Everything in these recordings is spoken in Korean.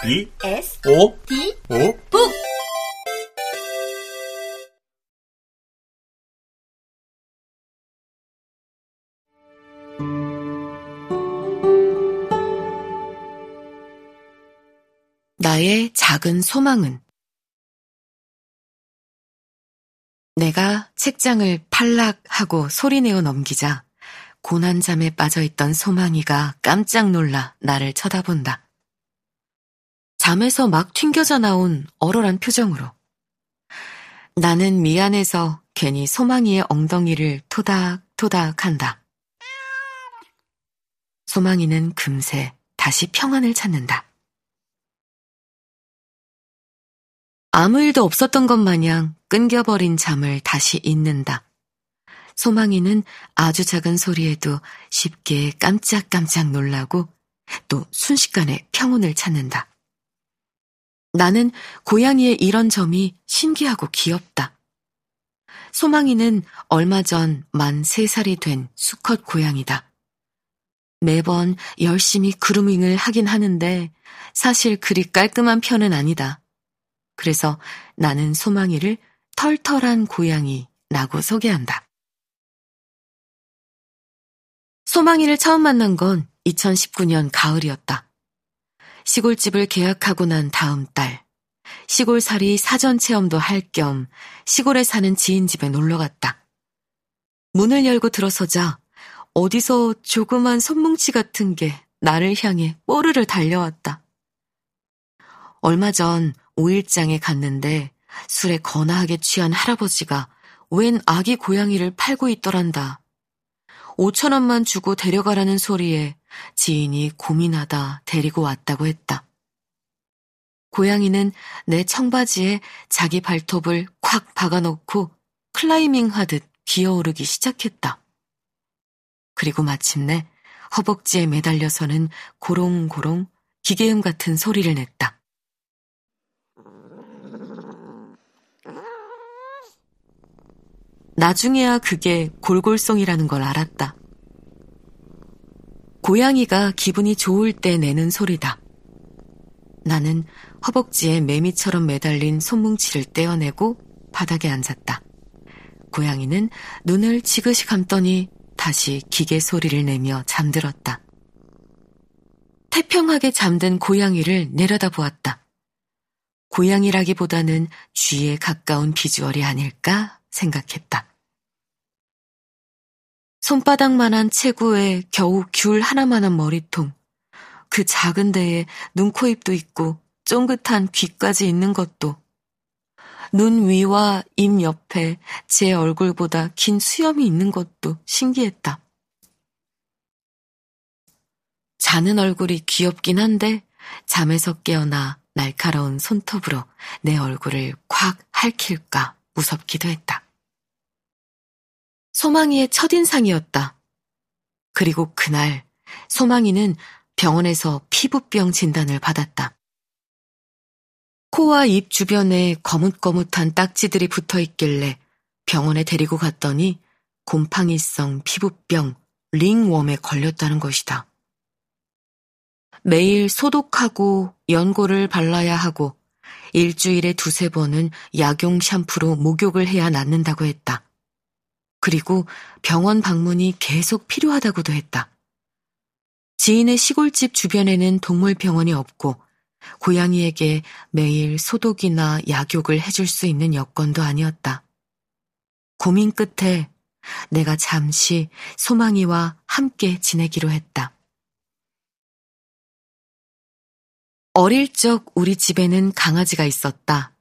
B S O D O 북 나의 작은 소망은? 내가 책장을 팔락하고 소리내어 넘기자 고난잠에 빠져있던 소망이가 깜짝 놀라 나를 쳐다본다. 잠에서 막 튕겨져 나온 얼얼한 표정으로. 나는 미안해서 괜히 소망이의 엉덩이를 토닥토닥 한다. 소망이는 금세 다시 평안을 찾는다. 아무 일도 없었던 것 마냥 끊겨버린 잠을 다시 잇는다. 소망이는 아주 작은 소리에도 쉽게 깜짝깜짝 놀라고 또 순식간에 평온을 찾는다. 나는 고양이의 이런 점이 신기하고 귀엽다. 소망이는 얼마 전만 세살이 된 수컷 고양이다. 매번 열심히 그루밍을 하긴 하는데 사실 그리 깔끔한 편은 아니다. 그래서 나는 소망이를 털털한 고양이라고 소개한다. 소망이를 처음 만난 건 2019년 가을이었다. 시골집을 계약하고 난 다음 달, 시골살이 사전 체험도 할 겸 시골에 사는 지인 집에 놀러 갔다. 문을 열고 들어서자 어디서 조그만 손뭉치 같은 게 나를 향해 뽀르르 달려왔다. 얼마 전 5일장에 갔는데 술에 거나하게 취한 할아버지가 웬 아기 고양이를 팔고 있더란다. 5천 원만 주고 데려가라는 소리에 지인이 고민하다 데리고 왔다고 했다. 고양이는 내 청바지에 자기 발톱을 콱 박아놓고 클라이밍 하듯 기어오르기 시작했다. 그리고 마침내 허벅지에 매달려서는 고롱고롱 기계음 같은 소리를 냈다. 나중에야 그게 골골송이라는 걸 알았다. 고양이가 기분이 좋을 때 내는 소리다. 나는 허벅지에 매미처럼 매달린 손뭉치를 떼어내고 바닥에 앉았다. 고양이는 눈을 지그시 감더니 다시 기계 소리를 내며 잠들었다. 태평하게 잠든 고양이를 내려다 보았다. 고양이라기보다는 쥐에 가까운 비주얼이 아닐까 생각했다. 손바닥만한 체구에 겨우 귤 하나만한 머리통, 그 작은 데에 눈, 코, 입도 있고 쫑긋한 귀까지 있는 것도, 눈 위와 입 옆에 제 얼굴보다 긴 수염이 있는 것도 신기했다. 자는 얼굴이 귀엽긴 한데 잠에서 깨어나 날카로운 손톱으로 내 얼굴을 콱 핥힐까 무섭기도 했다. 소망이의 첫인상이었다. 그리고 그날 소망이는 병원에서 피부병 진단을 받았다. 코와 입 주변에 거뭇거뭇한 딱지들이 붙어 있길래 병원에 데리고 갔더니 곰팡이성 피부병 링웜에 걸렸다는 것이다. 매일 소독하고 연고를 발라야 하고 일주일에 두세 번은 약용 샴푸로 목욕을 해야 낫는다고 했다. 그리고 병원 방문이 계속 필요하다고도 했다. 지인의 시골집 주변에는 동물병원이 없고 고양이에게 매일 소독이나 약욕을 해줄 수 있는 여건도 아니었다. 고민 끝에 내가 잠시 소망이와 함께 지내기로 했다. 어릴 적 우리 집에는 강아지가 있었다.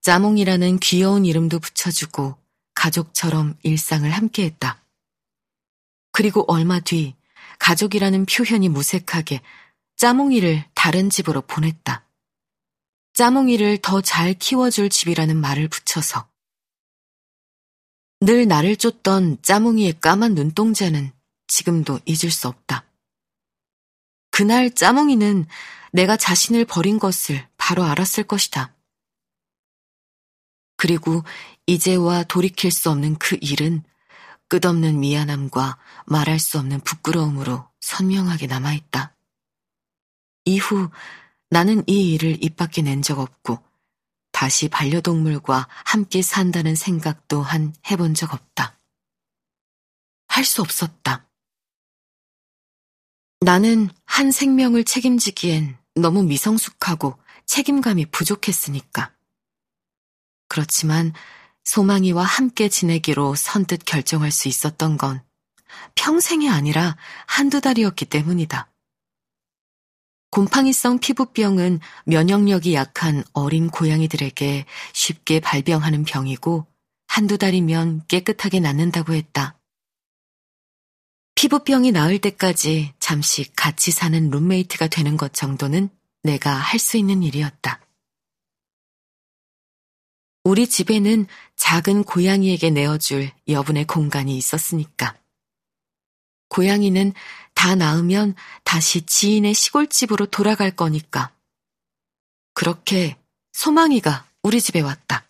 짜몽이라는 귀여운 이름도 붙여주고 가족처럼 일상을 함께했다. 그리고 얼마 뒤 가족이라는 표현이 무색하게 짜몽이를 다른 집으로 보냈다. 짜몽이를 더 잘 키워줄 집이라는 말을 붙여서. 늘 나를 쫓던 짜몽이의 까만 눈동자는 지금도 잊을 수 없다. 그날 짜몽이는 내가 자신을 버린 것을 바로 알았을 것이다. 그리고 이제와 돌이킬 수 없는 그 일은 끝없는 미안함과 말할 수 없는 부끄러움으로 선명하게 남아있다. 이후 나는 이 일을 입 밖에 낸 적 없고 다시 반려동물과 함께 산다는 생각 또한 해본 적 없다. 할 수 없었다. 나는 한 생명을 책임지기엔 너무 미성숙하고 책임감이 부족했으니까. 그렇지만 소망이와 함께 지내기로 선뜻 결정할 수 있었던 건 평생이 아니라 한두 달이었기 때문이다. 곰팡이성 피부병은 면역력이 약한 어린 고양이들에게 쉽게 발병하는 병이고 한두 달이면 깨끗하게 낫는다고 했다. 피부병이 나을 때까지 잠시 같이 사는 룸메이트가 되는 것 정도는 내가 할 수 있는 일이었다. 우리 집에는 작은 고양이에게 내어줄 여분의 공간이 있었으니까. 고양이는 다 나으면 다시 지인의 시골집으로 돌아갈 거니까. 그렇게 소망이가 우리 집에 왔다.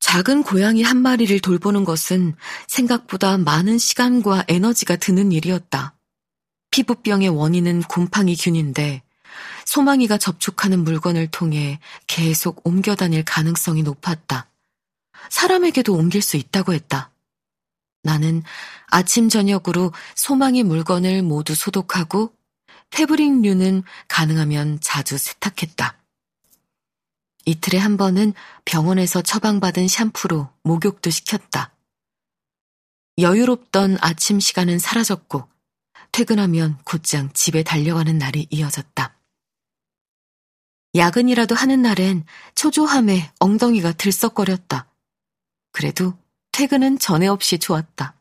작은 고양이 한 마리를 돌보는 것은 생각보다 많은 시간과 에너지가 드는 일이었다. 피부병의 원인은 곰팡이균인데 소망이가 접촉하는 물건을 통해 계속 옮겨 다닐 가능성이 높았다. 사람에게도 옮길 수 있다고 했다. 나는 아침 저녁으로 소망이 물건을 모두 소독하고 패브릭류는 가능하면 자주 세탁했다. 이틀에 한 번은 병원에서 처방받은 샴푸로 목욕도 시켰다. 여유롭던 아침 시간은 사라졌고 퇴근하면 곧장 집에 달려가는 날이 이어졌다. 야근이라도 하는 날엔 초조함에 엉덩이가 들썩거렸다. 그래도 퇴근은 전에 없이 좋았다.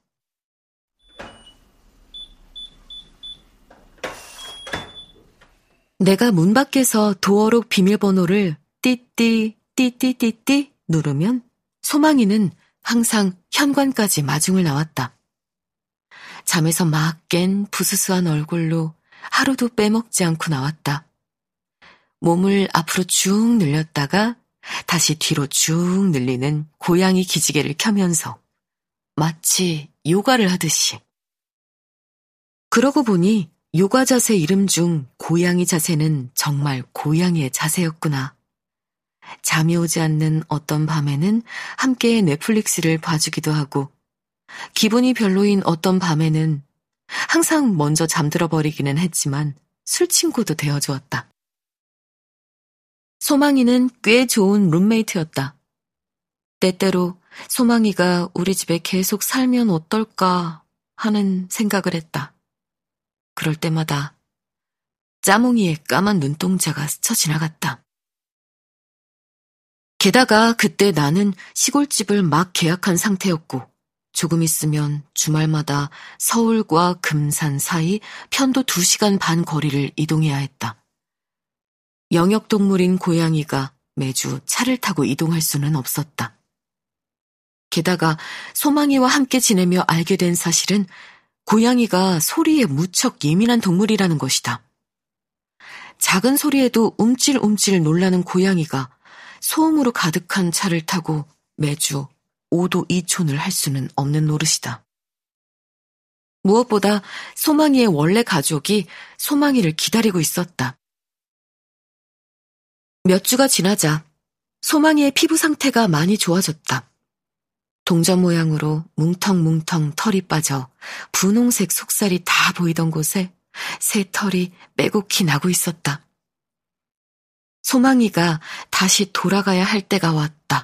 내가 문 밖에서 도어록 비밀번호를 띠띠 띠띠띠띠 누르면 소망이는 항상 현관까지 마중을 나왔다. 잠에서 막 깬 부스스한 얼굴로 하루도 빼먹지 않고 나왔다. 몸을 앞으로 쭉 늘렸다가 다시 뒤로 쭉 늘리는 고양이 기지개를 켜면서 마치 요가를 하듯이. 그러고 보니 요가 자세 이름 중 고양이 자세는 정말 고양이의 자세였구나. 잠이 오지 않는 어떤 밤에는 함께 넷플릭스를 봐주기도 하고, 기분이 별로인 어떤 밤에는 항상 먼저 잠들어 버리기는 했지만 술 친구도 되어주었다. 소망이는 꽤 좋은 룸메이트였다. 때때로 소망이가 우리 집에 계속 살면 어떨까 하는 생각을 했다. 그럴 때마다 짜몽이의 까만 눈동자가 스쳐 지나갔다. 게다가 그때 나는 시골집을 막 계약한 상태였고 조금 있으면 주말마다 서울과 금산 사이 편도 2시간 반 거리를 이동해야 했다. 영역 동물인 고양이가 매주 차를 타고 이동할 수는 없었다. 게다가 소망이와 함께 지내며 알게 된 사실은 고양이가 소리에 무척 예민한 동물이라는 것이다. 작은 소리에도 움찔움찔 놀라는 고양이가 소음으로 가득한 차를 타고 매주 5도 2촌을 할 수는 없는 노릇이다. 무엇보다 소망이의 원래 가족이 소망이를 기다리고 있었다. 몇 주가 지나자 소망이의 피부 상태가 많이 좋아졌다. 동전 모양으로 뭉텅뭉텅 털이 빠져 분홍색 속살이 다 보이던 곳에 새 털이 빼곡히 나고 있었다. 소망이가 다시 돌아가야 할 때가 왔다.